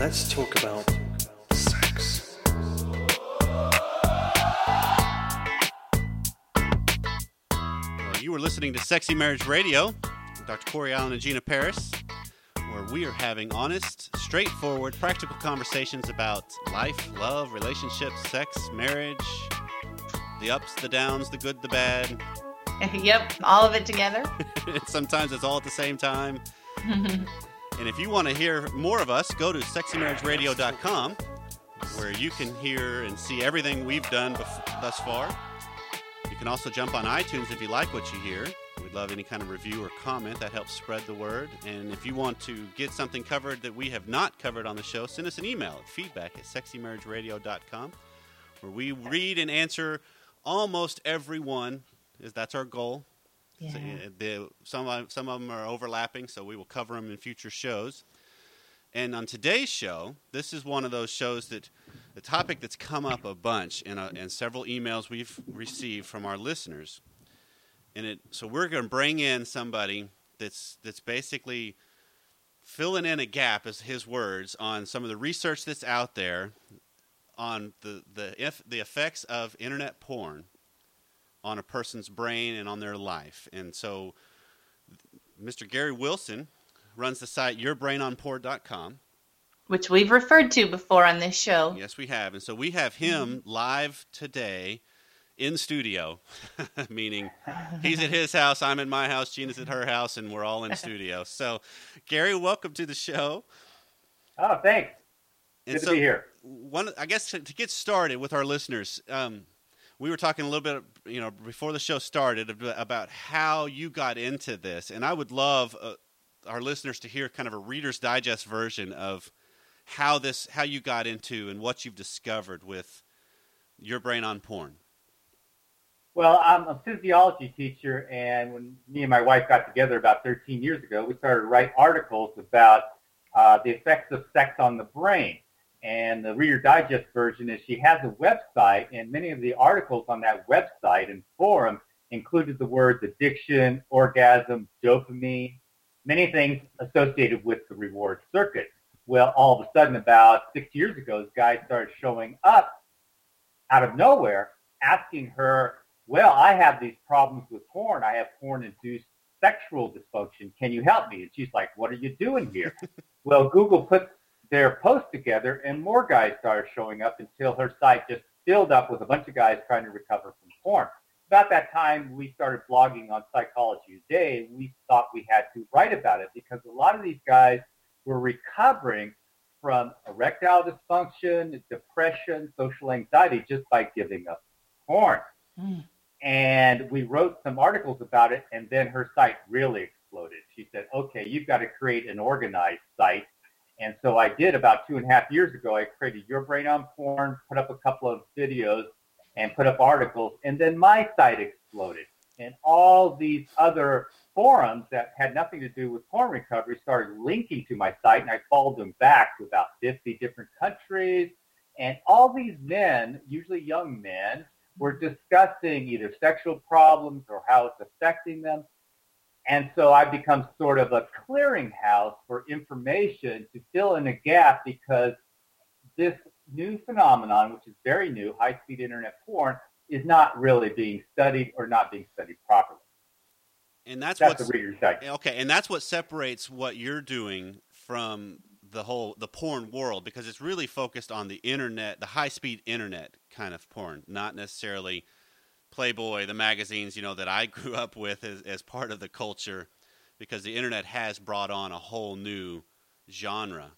let's talk about sex. Well, you were listening to Sexy Marriage Radio, with Dr. Corey Allen and Gina Parris, where we are having honest, straightforward, practical conversations about life, love, relationships, sex, marriage, the ups, the downs, the good, the bad. yep, all of it together. Sometimes it's all at the same time. and if you want to hear more of us, go to sexymarriageradio.com, where you can hear and see everything we've done bef- thus far. You can also jump on iTunes if you like what you hear. We'd love any kind of review or comment that helps spread the word. And if you want to get something covered that we have not covered on the show, send us an email at feedback at sexymarriageradio.com, where we read and answer almost everyone. That's our goal. Yeah. So, uh, the, some of, some of them are overlapping, so we will cover them in future shows. And on today's show, this is one of those shows that the topic that's come up a bunch in, a, in several emails we've received from our listeners. And it, so we're going to bring in somebody that's that's basically filling in a gap, as his words, on some of the research that's out there on the the if the effects of internet porn on a person's brain and on their life. And so Mr. Gary Wilson runs the site yourbrainonporn.com. Which we've referred to before on this show. Yes, we have. And so we have him live today in studio, meaning he's at his house, I'm in my house, Gina's at her house, and we're all in studio. So, Gary, welcome to the show. Oh, thanks. And Good so to be here. one, I guess, to, to get started with our listeners, um, we were talking a little bit, you know, before the show started about how you got into this, and I would love uh, our listeners to hear kind of a Reader's Digest version of how this, how you got into, and what you've discovered with your brain on porn. Well, I'm a physiology teacher, and when me and my wife got together about 13 years ago, we started to write articles about uh, the effects of sex on the brain. And the Reader Digest version is she has a website, and many of the articles on that website and forum included the words addiction, orgasm, dopamine, many things associated with the reward circuit. Well, all of a sudden, about six years ago, this guy started showing up out of nowhere asking her, well, I have these problems with porn. I have porn-induced sexual dysfunction. Can you help me? And she's like, what are you doing here? well, Google put their post together and more guys started showing up until her site just filled up with a bunch of guys trying to recover from porn. About that time, we started blogging on Psychology Today. We thought we had to write about it because a lot of these guys were recovering from erectile dysfunction, depression, social anxiety just by giving up porn. Mm. And we wrote some articles about it, and then her site really exploded. She said, okay, you've got to create an organized site. And so I did about two and a half years ago. I created Your Brain on Porn, put up a couple of videos, and put up articles, and then my site exploded. And all these other forums that had nothing to do with porn recovery started linking to my site, and I followed them back to about 50 different countries. And all these men, usually young men, were discussing either sexual problems or how it's affecting them. And so I've become sort of a clearinghouse for information to fill in a gap because this new phenomenon, which is very new, high-speed internet porn, is not really being studied or not being studied properly. And that's, That's the reader's digest. okay, and that's what separates what you're doing from the whole the porn world because it's really focused on the internet, the high speed internet kind of porn, not necessarily Playboy, the magazines, you know, that I grew up with as, as part of the culture because the internet has brought on a whole new genre.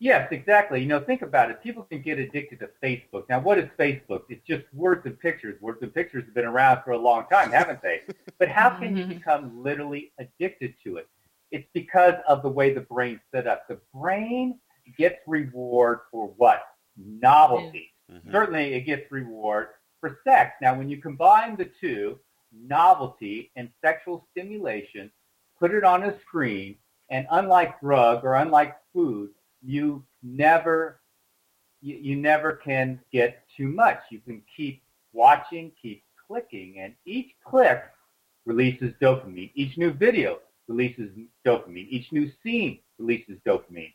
Yes, exactly. You know, think about it. People can get addicted to Facebook. Now, what is Facebook? It's just words and pictures. Words and pictures have been around for a long time, haven't they? But how can you become literally addicted to it? It's because of the way the brain's set up. The brain gets reward for what? Novelty. Mhm. Certainly, it gets reward for sex. Now, when you combine the two, novelty and sexual stimulation, put it on a screen, and unlike drug or unlike food, you never you, you never can get too much. You can keep watching, keep clicking, and each click releases dopamine. Each new video releases dopamine. Each new scene releases dopamine.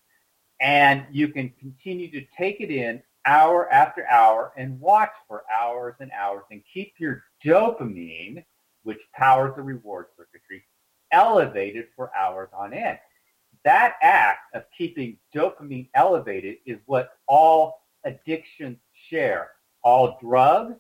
And you can continue to take it in hour after hour and watch for hours and hours and keep your dopamine, which powers the reward circuitry, elevated for hours on end. That act of keeping dopamine elevated is what all addictions share. All drugs,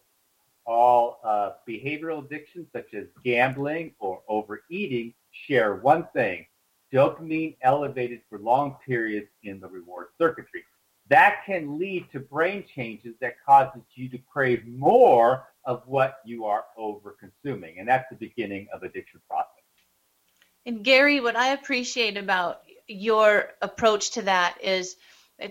all uh, behavioral addictions such as gambling or overeating share one thing, dopamine elevated for long periods in the reward circuitry. That can lead to brain changes that causes you to crave more of what you are over consuming. And that's the beginning of addiction process. And Gary, what I appreciate about your approach to that is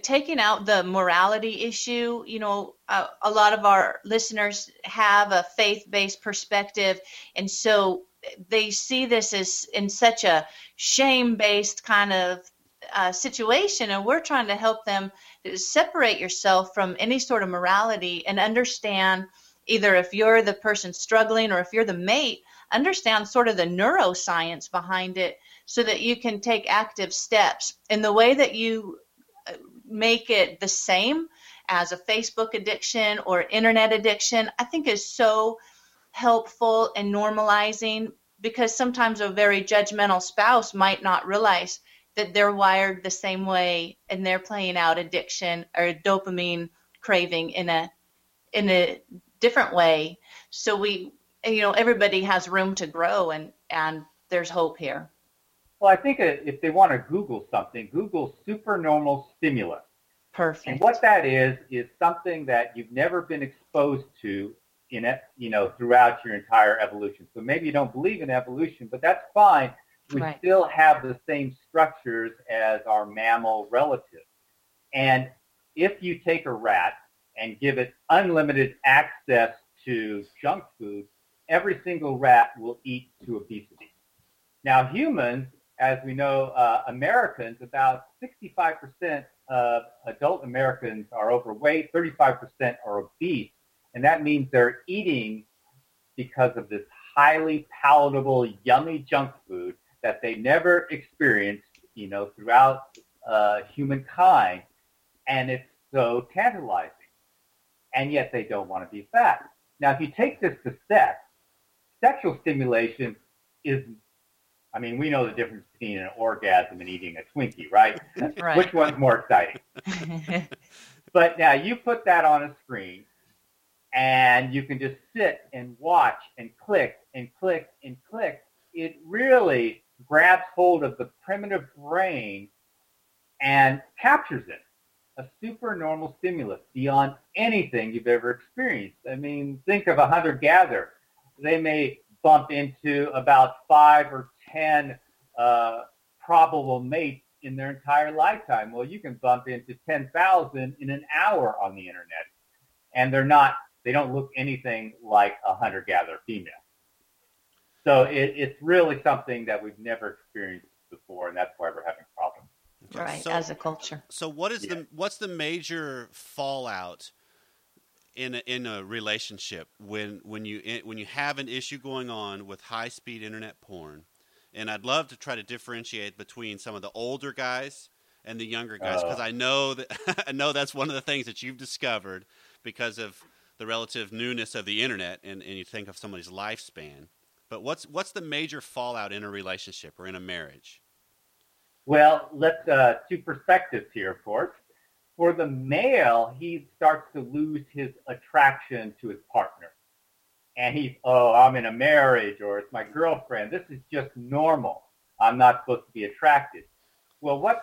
taking out the morality issue. You know, uh, a lot of our listeners have a faith based perspective. And so they see this as in such a shame based kind of uh, situation. And we're trying to help them separate yourself from any sort of morality and understand either if you're the person struggling or if you're the mate, understand sort of the neuroscience behind it so that you can take active steps. And the way that you uh, make it the same as a Facebook addiction or internet addiction, I think is so helpful and normalizing because sometimes a very judgmental spouse might not realize that they're wired the same way and they're playing out addiction or dopamine craving in a in a different way. So we you know everybody has room to grow and and there's hope here. Well i think if they want to google something google supernormal stimulus. Perfect. and what that is is something that you've never been exposed to in it you know throughout your entire evolution. So maybe you don't believe in evolution but that's fine we right. still have the same structures as our mammal relatives and if you take a rat and give it unlimited access to junk food, every single rat will eat to obesity. Now, humans, as we know, uh, Americans, about 65% of adult Americans are overweight, 35% are obese, and that means they're eating because of this highly palatable, yummy junk food that they never experienced, you know, throughout uh, humankind, and it's so tantalizing and yet they don't want to be fat. Now, if you take this to sex, sexual stimulation is, I mean, we know the difference between an orgasm and eating a Twinkie, right? right. Which one's more exciting? but now you put that on a screen and you can just sit and watch and click and click and click. It really grabs hold of the primitive brain and captures it a supernormal stimulus beyond anything you've ever experienced. I mean, think of a hunter-gatherer. They may bump into about five or 10 uh, probable mates in their entire lifetime. Well, you can bump into 10,000 in an hour on the internet. And they're not, they don't look anything like a hunter-gatherer female. So it, it's really something that we've never experienced before, and that's why we're having problems. Right. So, as a culture. so what is yeah. the what's the major fallout in a, in a relationship when when you when you have an issue going on with high speed internet porn? And I'd love to try to differentiate between some of the older guys and the younger guys because uh, I know that I know that's one of the things that you've discovered because of the relative newness of the internet and, and you think of somebody's lifespan. But what's what's the major fallout in a relationship or in a marriage? Well, let's uh, two perspectives here, course. For the male, he starts to lose his attraction to his partner. And he's, oh, I'm in a marriage or it's my girlfriend. This is just normal. I'm not supposed to be attracted. Well, what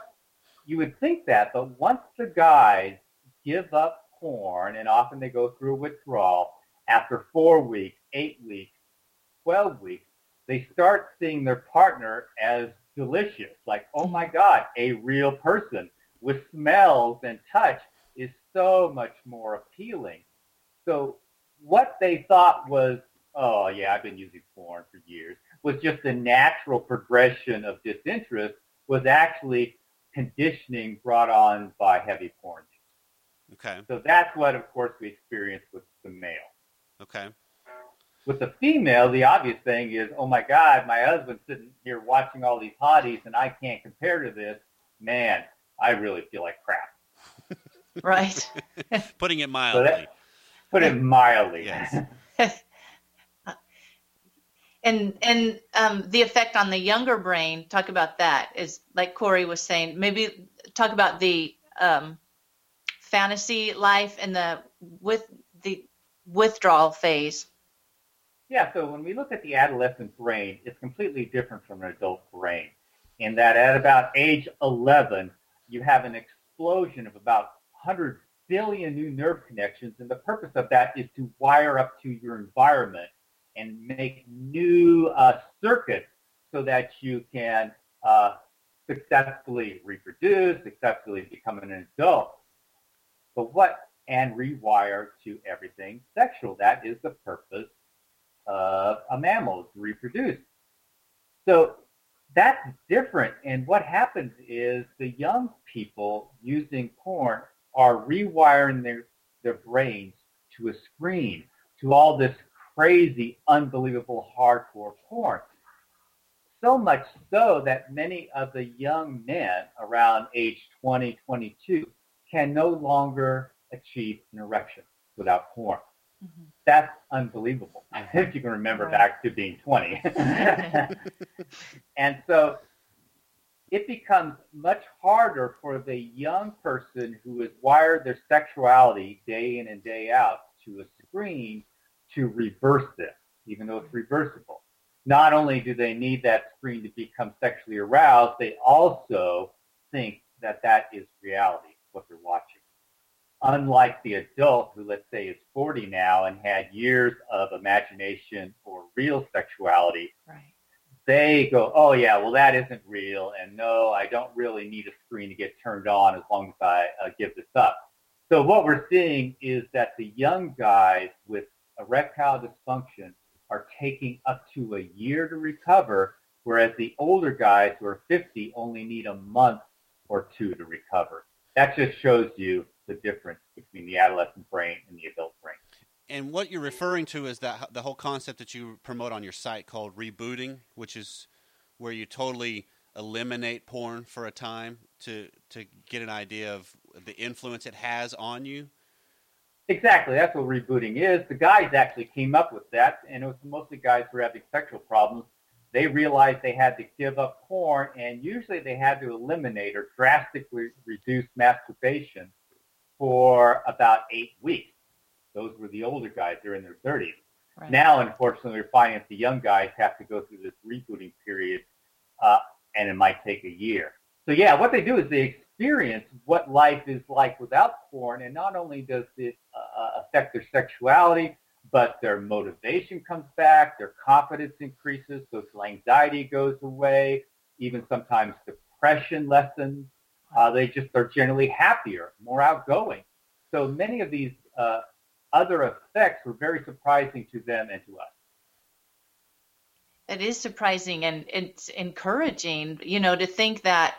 you would think that, but once the guys give up porn, and often they go through withdrawal after four weeks, eight weeks, 12 weeks, they start seeing their partner as delicious. Like, oh my God, a real person with smells and touch is so much more appealing. So what they thought was, oh yeah, I've been using porn for years, was just a natural progression of disinterest was actually conditioning brought on by heavy porn use. Okay. So that's what, of course, we experienced with the male. Okay. With the female, the obvious thing is, oh my God, my husband's sitting here watching all these hotties and I can't compare to this. Man, I really feel like crap. Right. Putting it mildly. Put it mildly. Yes. and and um, the effect on the younger brain talk about that is like corey was saying maybe talk about the um, fantasy life and the with the withdrawal phase Yeah, so when we look at the adolescent brain, it's completely different from an adult brain. In that at about age 11, you have an explosion of about 100 billion new nerve connections, and the purpose of that is to wire up to your environment and make new uh, circuits so that you can uh, successfully reproduce, successfully become an adult. But what and rewire to everything sexual? That is the purpose of a mammal to reproduce. So that's different. And what happens is the young people using porn are rewiring their, their brains to a screen, to all this crazy, unbelievable hardcore porn. So much so that many of the young men around age 20, 22 can no longer achieve an erection without porn. Mm-hmm. That's unbelievable. If you can remember Right. back to being 20. and so it becomes much harder for the young person who has wired their sexuality day in and day out to a screen to reverse this, even though it's mm-hmm. reversible. Not only do they need that screen to become sexually aroused, they also think that that is reality, what they're watching. Unlike the adult who, let's say, is 40 now and had years of imagination or real sexuality, right they go, oh yeah, well that isn't real, and no, I don't really need a screen to get turned on as long as I uh, give this up. So what we're seeing is that the young guys with erectile dysfunction are taking up to a year to recover, whereas the older guys who are 50 only need a month or two to recover. That just shows you the difference between the adolescent brain and the adult brain. And what you're referring to is that the whole concept that you promote on your site called rebooting, which is where you totally eliminate porn for a time to to get an idea of the influence it has on you. Exactly. That's what rebooting is. The guys actually came up with that, and it was mostly guys who were having sexual problems. They realized they had to give up porn, and usually they had to eliminate or drastically reduce masturbation for about eight weeks. Those were the older guys. They're in their 30s. right Now, unfortunately, we're finding that the young guys have to go through this rebooting period, uh, and it might take a year. So, yeah, what they do is they experience what life is like without porn, and not only does it uh, affect their sexuality, but their motivation comes back, their confidence increases, social anxiety goes away, even sometimes depression lessens. Uh, they just are generally happier, more outgoing. So many of these uh, other effects were very surprising to them and to us. It is surprising and it's encouraging, you know, to think that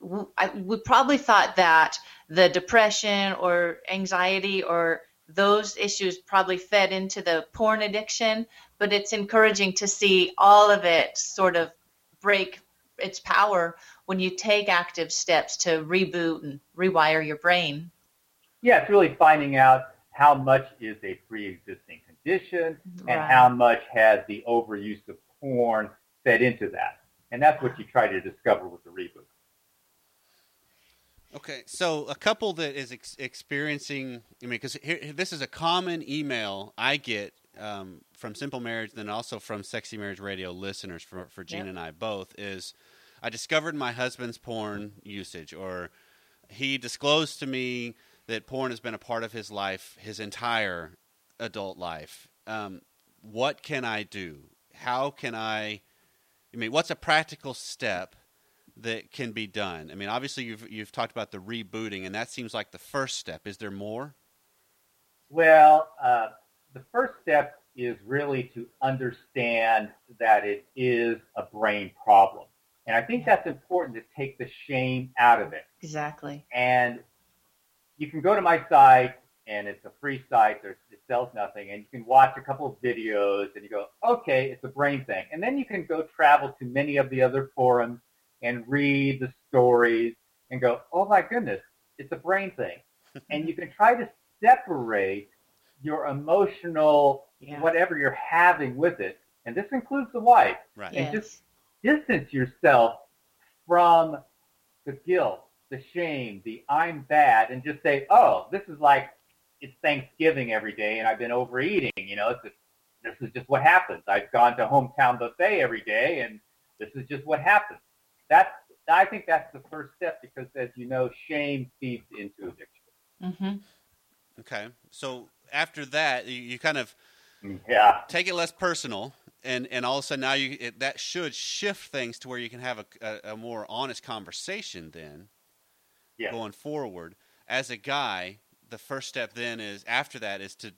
we probably thought that the depression or anxiety or those issues probably fed into the porn addiction, but it's encouraging to see all of it sort of break its power when you take active steps to reboot and rewire your brain. Yeah, it's really finding out how much is a pre-existing condition and how much has the overuse of porn fed into that. And that's what you try to discover with the reboot. Okay, so a couple that is ex- experiencing, I mean, because this is a common email I get um, from Simple Marriage, then also from Sexy Marriage Radio listeners for, for Gene Yep. and I both, is I discovered my husband's porn usage, or he disclosed to me that porn has been a part of his life, his entire adult life. Um, what can I do? How can I? I mean, what's a practical step that can be done? I mean, obviously you've you've talked about the rebooting, and that seems like the first step. Is there more? Well, uh, the first step is really to understand that it is a brain problem. And I think that's important to take the shame out of it. Exactly. And you can go to my site, and it's a free site. There's, it sells nothing, and you can watch a couple of videos, and you go, okay, it's a brain thing. And then you can go travel to many of the other forums and read the stories and go, oh my goodness, it's a brain thing. and you can try to separate your emotional, Yeah. whatever you're having with it. And this includes the wife. Right. And Yes. just distance yourself from the guilt, the shame, the I'm bad, and just say, oh, this is like it's Thanksgiving every day, and I've been overeating. You know, it's just, this is just what happens. I've gone to hometown buffet every day, and this is just what happens. That's I think that's the first step because, as you know, shame feeds into addiction. Mm-hmm. Okay. So after that, you, you kind of Yeah. take it less personal, and and all of a sudden now you it, that should shift things to where you can have a, a, a more honest conversation then Yeah. going forward. As a guy, the first step then is after that is to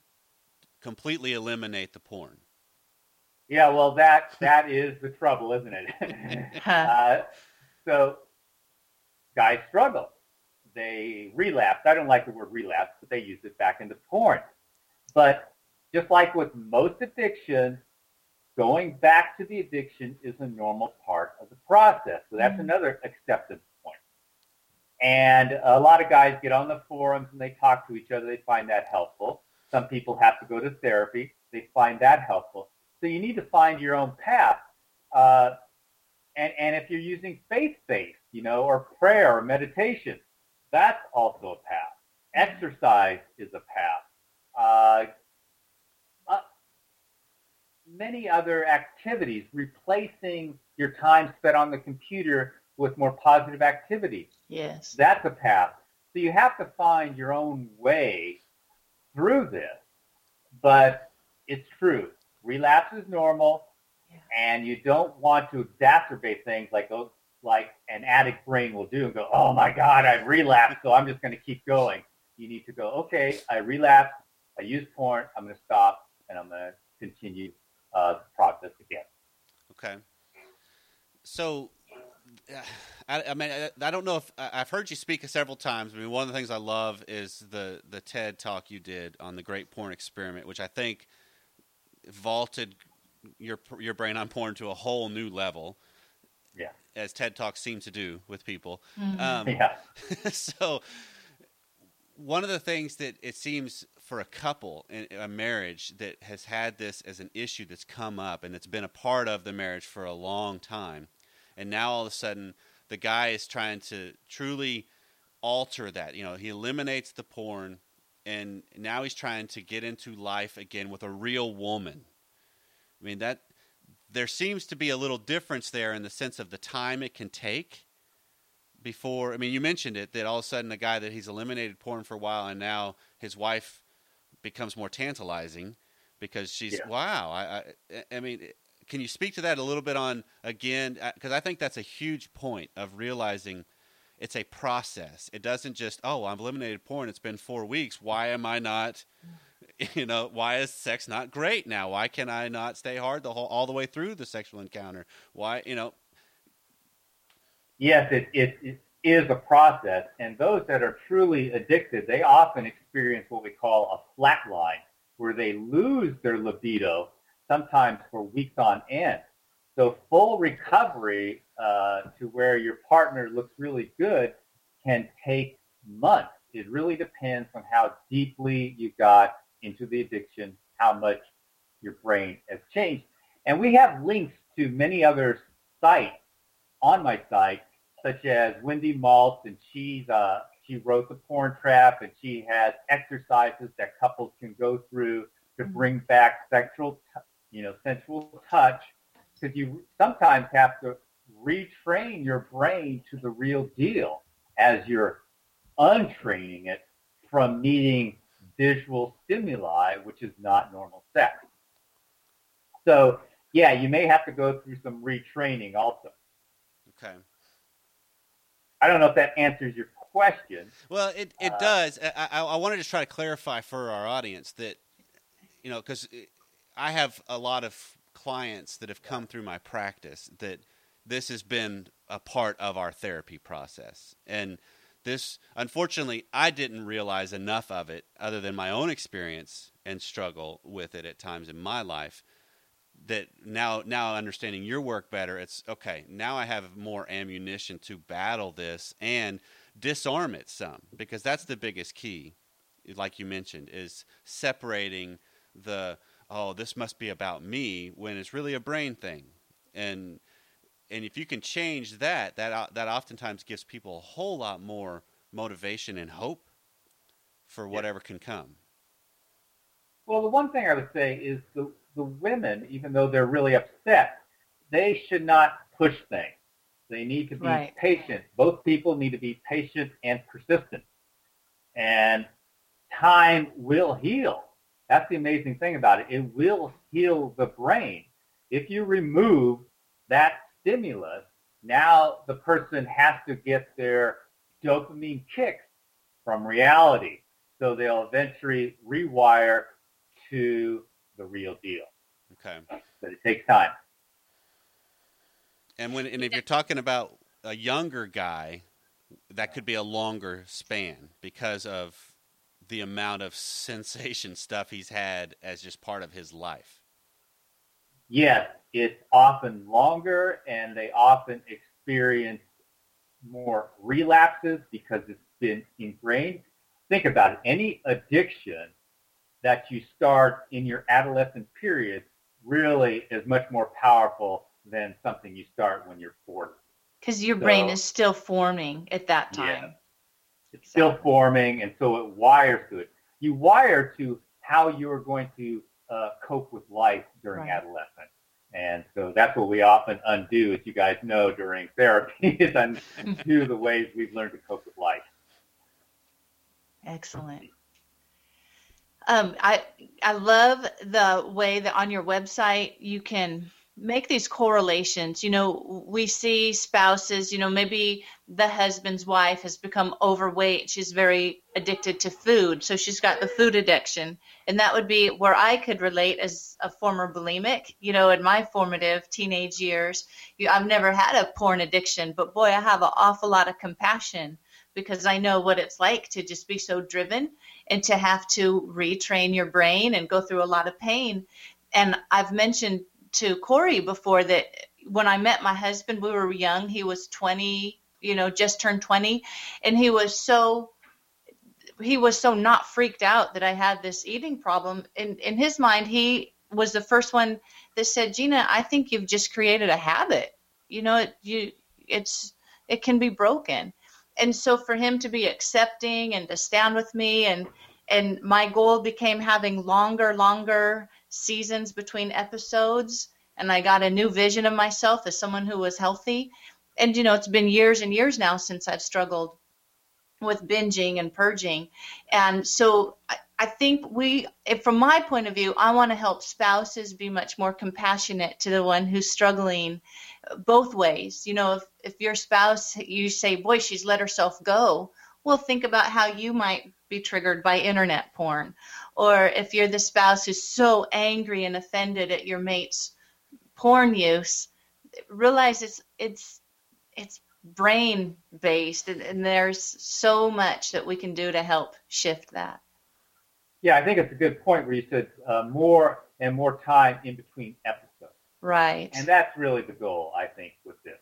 completely eliminate the porn. Yeah. Well, that that is the trouble, isn't it? Uh, so guys struggle. They relapse. I don't like the word relapse, but they use it back into porn. But just like with most addiction, going back to the addiction is a normal part of the process. So that's Mhm. another acceptance point. And a lot of guys get on the forums and they talk to each other. They find that helpful. Some people have to go to therapy. They find that helpful. So you need to find your own path. Uh, and, and if you're using faith-based, you know, or prayer or meditation, that's also a path. Exercise is a path. Uh, many other activities, replacing your time spent on the computer with more positive activities. Yes. That's a path. So you have to find your own way through this. But it's true. Relapse is normal, Yeah. and you don't want to exacerbate things like those, like an addict brain will do and go, "Oh my God, I've relapsed, so I'm just going to keep going." You need to go, "Okay, I relapsed. I used porn. I'm going to stop, and I'm going to continue uh, the process again." Okay. So, uh, I, I mean, I, I don't know if I- I've heard you speak several times. I mean, one of the things I love is the the TED talk you did on the Great Porn Experiment, which I think vaulted your your brain on porn to a whole new level. Yeah. As TED talks seem to do with people. Mhm. Um, Yeah. so one of the things that it seems for a couple in a marriage that has had this as an issue that's come up and it's been a part of the marriage for a long time and now all of a sudden the guy is trying to truly alter that you know he eliminates the porn and now he's trying to get into life again with a real woman i mean that there seems to be a little difference there in the sense of the time it can take before. I mean, you mentioned it that all of a sudden the guy that he's eliminated porn for a while, and now his wife becomes more tantalizing because she's Yeah. wow. I, I eh, I mean, eh, can you speak to that a little bit on again? Uh, because I think that's a huge point of realizing it's a process. It doesn't just oh I've eliminated porn. It's been four weeks. Why am I not? You know, why is sex not great now? Why can I not stay hard the whole all the way through the sexual encounter? Why you know? yes, it, it, it is a process. And those that are truly addicted, they often experience what we call a flat line, where they lose their libido, sometimes for weeks on end. So full recovery uh, to where your partner looks really good can take months. It really depends on how deeply you got into the addiction, how much your brain has changed. And we have links to many other sites on my site, such as Wendy Maltz, and she's uh, she wrote the Porn Trap, and she has exercises that couples can go through to mm-hmm. bring back sexual, you know, sensual touch, because you sometimes have to retrain your brain to the real deal as you're untraining it from needing visual stimuli, which is not normal sex. So, yeah, you may have to go through some retraining also. Okay. I don't know if that answers your question. Well, it, it Uh, does. I, I, I wanted to try to clarify for our audience that, you know, because I have a lot of clients that have come through my practice that this has been a part of our therapy process. And this, unfortunately, I didn't realize enough of it other than my own experience and struggle with it at times in my life that now now understanding your work better it's okay now i have more ammunition to battle this and disarm it some because that's the biggest key like you mentioned is separating the oh this must be about me when it's really a brain thing and and if you can change that that uh, that oftentimes gives people a whole lot more motivation and hope for whatever yeah. can come well the one thing i would say is the the women, even though they're really upset, they should not push things. They need to be right. patient. Both people need to be patient and persistent. And time will heal. That's the amazing thing about it. It will heal the brain. If you remove that stimulus, now the person has to get their dopamine kicks from reality. So they'll eventually rewire to the real deal. Okay. But it takes time. And when and if you're talking about a younger guy, that could be a longer span because of the amount of sensation stuff he's had as just part of his life. Yes, it's often longer and they often experience more relapses because it's been ingrained. Think about it. Any addiction that you start in your adolescent period really is much more powerful than something you start when you're 40. Because your so, brain is still forming at that time. Yeah. It's exactly. still forming, and so it wires to it. You wire to how you're going to uh, cope with life during right. adolescence. And so that's what we often undo, as you guys know, during therapy, is undo the ways we've learned to cope with life. Excellent. Um, I I love the way that on your website you can make these correlations. You know, we see spouses, you know, maybe the husband's wife has become overweight. She's very addicted to food. So she's got the food addiction. And that would be where I could relate as a former bulimic. You know, in my formative teenage years, I've never had a porn addiction, but boy, I have an awful lot of compassion because I know what it's like to just be so driven and to have to retrain your brain and go through a lot of pain. And I've mentioned to Corey before that when I met my husband, we were young. He was 20, you know, just turned 20. And he was so, he was so not freaked out that I had this eating problem. In, in his mind, he was the first one that said, Gina, I think you've just created a habit. You know, it, you, it's, it can be broken and so for him to be accepting and to stand with me and and my goal became having longer longer seasons between episodes and i got a new vision of myself as someone who was healthy and you know it's been years and years now since i've struggled with binging and purging and so I, I think we, from my point of view, I want to help spouses be much more compassionate to the one who's struggling both ways. You know, if, if your spouse, you say, boy, she's let herself go, well, think about how you might be triggered by internet porn. Or if you're the spouse who's so angry and offended at your mate's porn use, realize it's, it's, it's brain based and, and there's so much that we can do to help shift that. Yeah, I think it's a good point where you said uh, more and more time in between episodes. Right. And that's really the goal, I think, with this.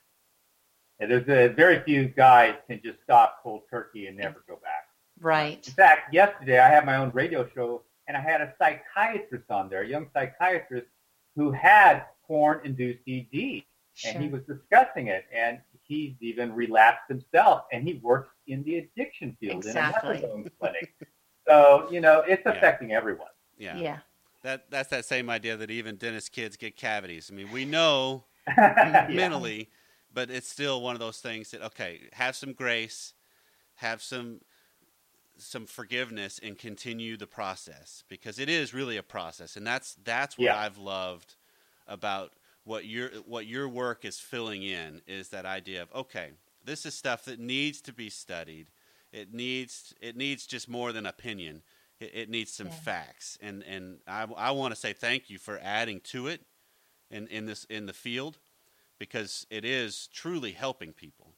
And there's a, very few guys can just stop cold turkey and never go back. Right. In fact, yesterday I had my own radio show and I had a psychiatrist on there, a young psychiatrist who had porn-induced ED, sure. and he was discussing it. And he's even relapsed himself, and he works in the addiction field exactly. in a methadone clinic. So you know, it's affecting yeah. everyone. Yeah. Yeah. That that's that same idea that even dentist kids get cavities. I mean, we know yeah. mentally, but it's still one of those things that okay, have some grace, have some some forgiveness and continue the process because it is really a process and that's that's what yeah. I've loved about what your what your work is filling in is that idea of okay this is stuff that needs to be studied it needs it needs just more than opinion it, it needs some yeah. facts, and and I, I want to say thank you for adding to it in in this in the field because it is truly helping people.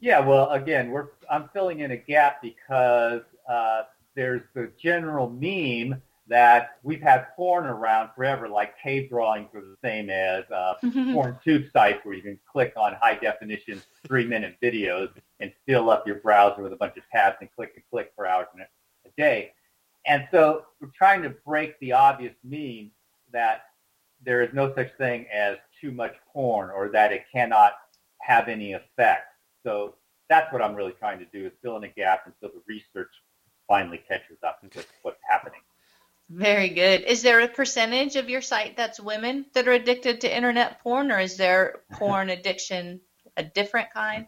Yeah, well, again, we're I'm filling in a gap because uh, there's the general meme that we've had porn around forever, like cave drawings are the same as uh, porn tube sites where you can click on high definition three minute videos and fill up your browser with a bunch of tabs and click and click for hours a day. And so we're trying to break the obvious meme that there is no such thing as too much porn or that it cannot have any effect. So that's what I'm really trying to do is fill in a gap until the research finally catches up with what's happening. Very good. Is there a percentage of your site that's women that are addicted to internet porn, or is there porn addiction a different kind?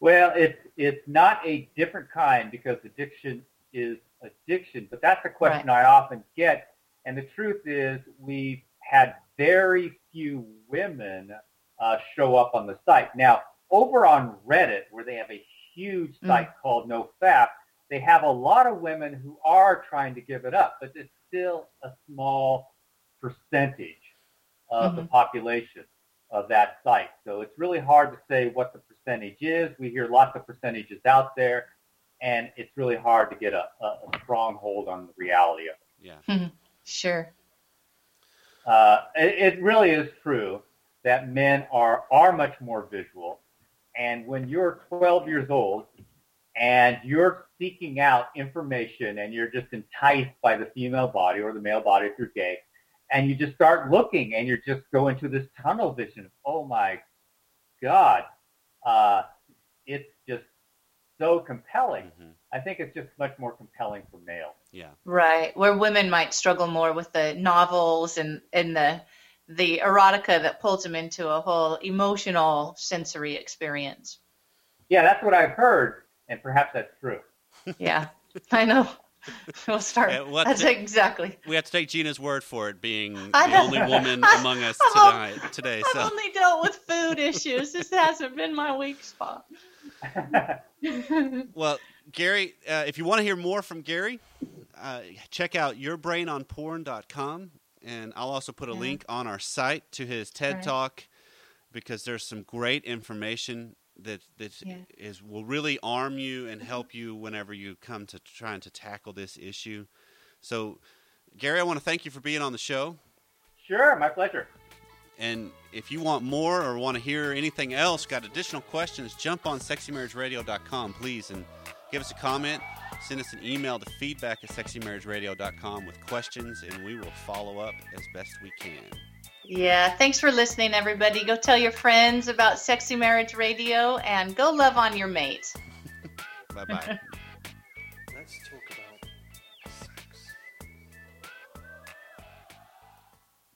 Well, it's it's not a different kind because addiction is addiction, but that's a question right. I often get. And the truth is, we've had very few women uh, show up on the site. Now, over on Reddit, where they have a huge mm. site mm. called NoFap, they have a lot of women who are trying to give it up, but it's still a small percentage of mm-hmm. the population of that site. So it's really hard to say what the percentage is. We hear lots of percentages out there, and it's really hard to get a, a, a strong hold on the reality of it. Yeah. Mm-hmm. Sure. Uh, it, it really is true that men are are much more visual, and when you're 12 years old and you're seeking out information and you're just enticed by the female body or the male body if you're gay, and you just start looking and you just go into this tunnel vision. Oh my God, uh, it's just so compelling. Mm-hmm. I think it's just much more compelling for males. Yeah. Right, where women might struggle more with the novels and and the the erotica that pulls them into a whole emotional sensory experience. Yeah, that's what I've heard and perhaps that's true. yeah, I know. We'll start. Yeah, we'll that's take, exactly. We have to take Gina's word for it, being the only woman among us tonight, today. I've only dealt with food issues. This hasn't been my weak spot. well, Gary, uh, if you want to hear more from Gary, uh, check out yourbrainonporn.com, and I'll also put a yeah. link on our site to his TED right. Talk because there's some great information that that yeah. is will really arm you and mm-hmm. help you whenever you come to trying to tackle this issue. So, Gary, I want to thank you for being on the show. Sure, my pleasure. And if you want more or want to hear anything else, got additional questions, jump on sexymarriageradio.com, please, and give us a comment. Send us an email to feedback at sexymarriageradio.com with questions, and we will follow up as best we can. Yeah, thanks for listening, everybody. Go tell your friends about Sexy Marriage Radio and go love on your mate. bye bye.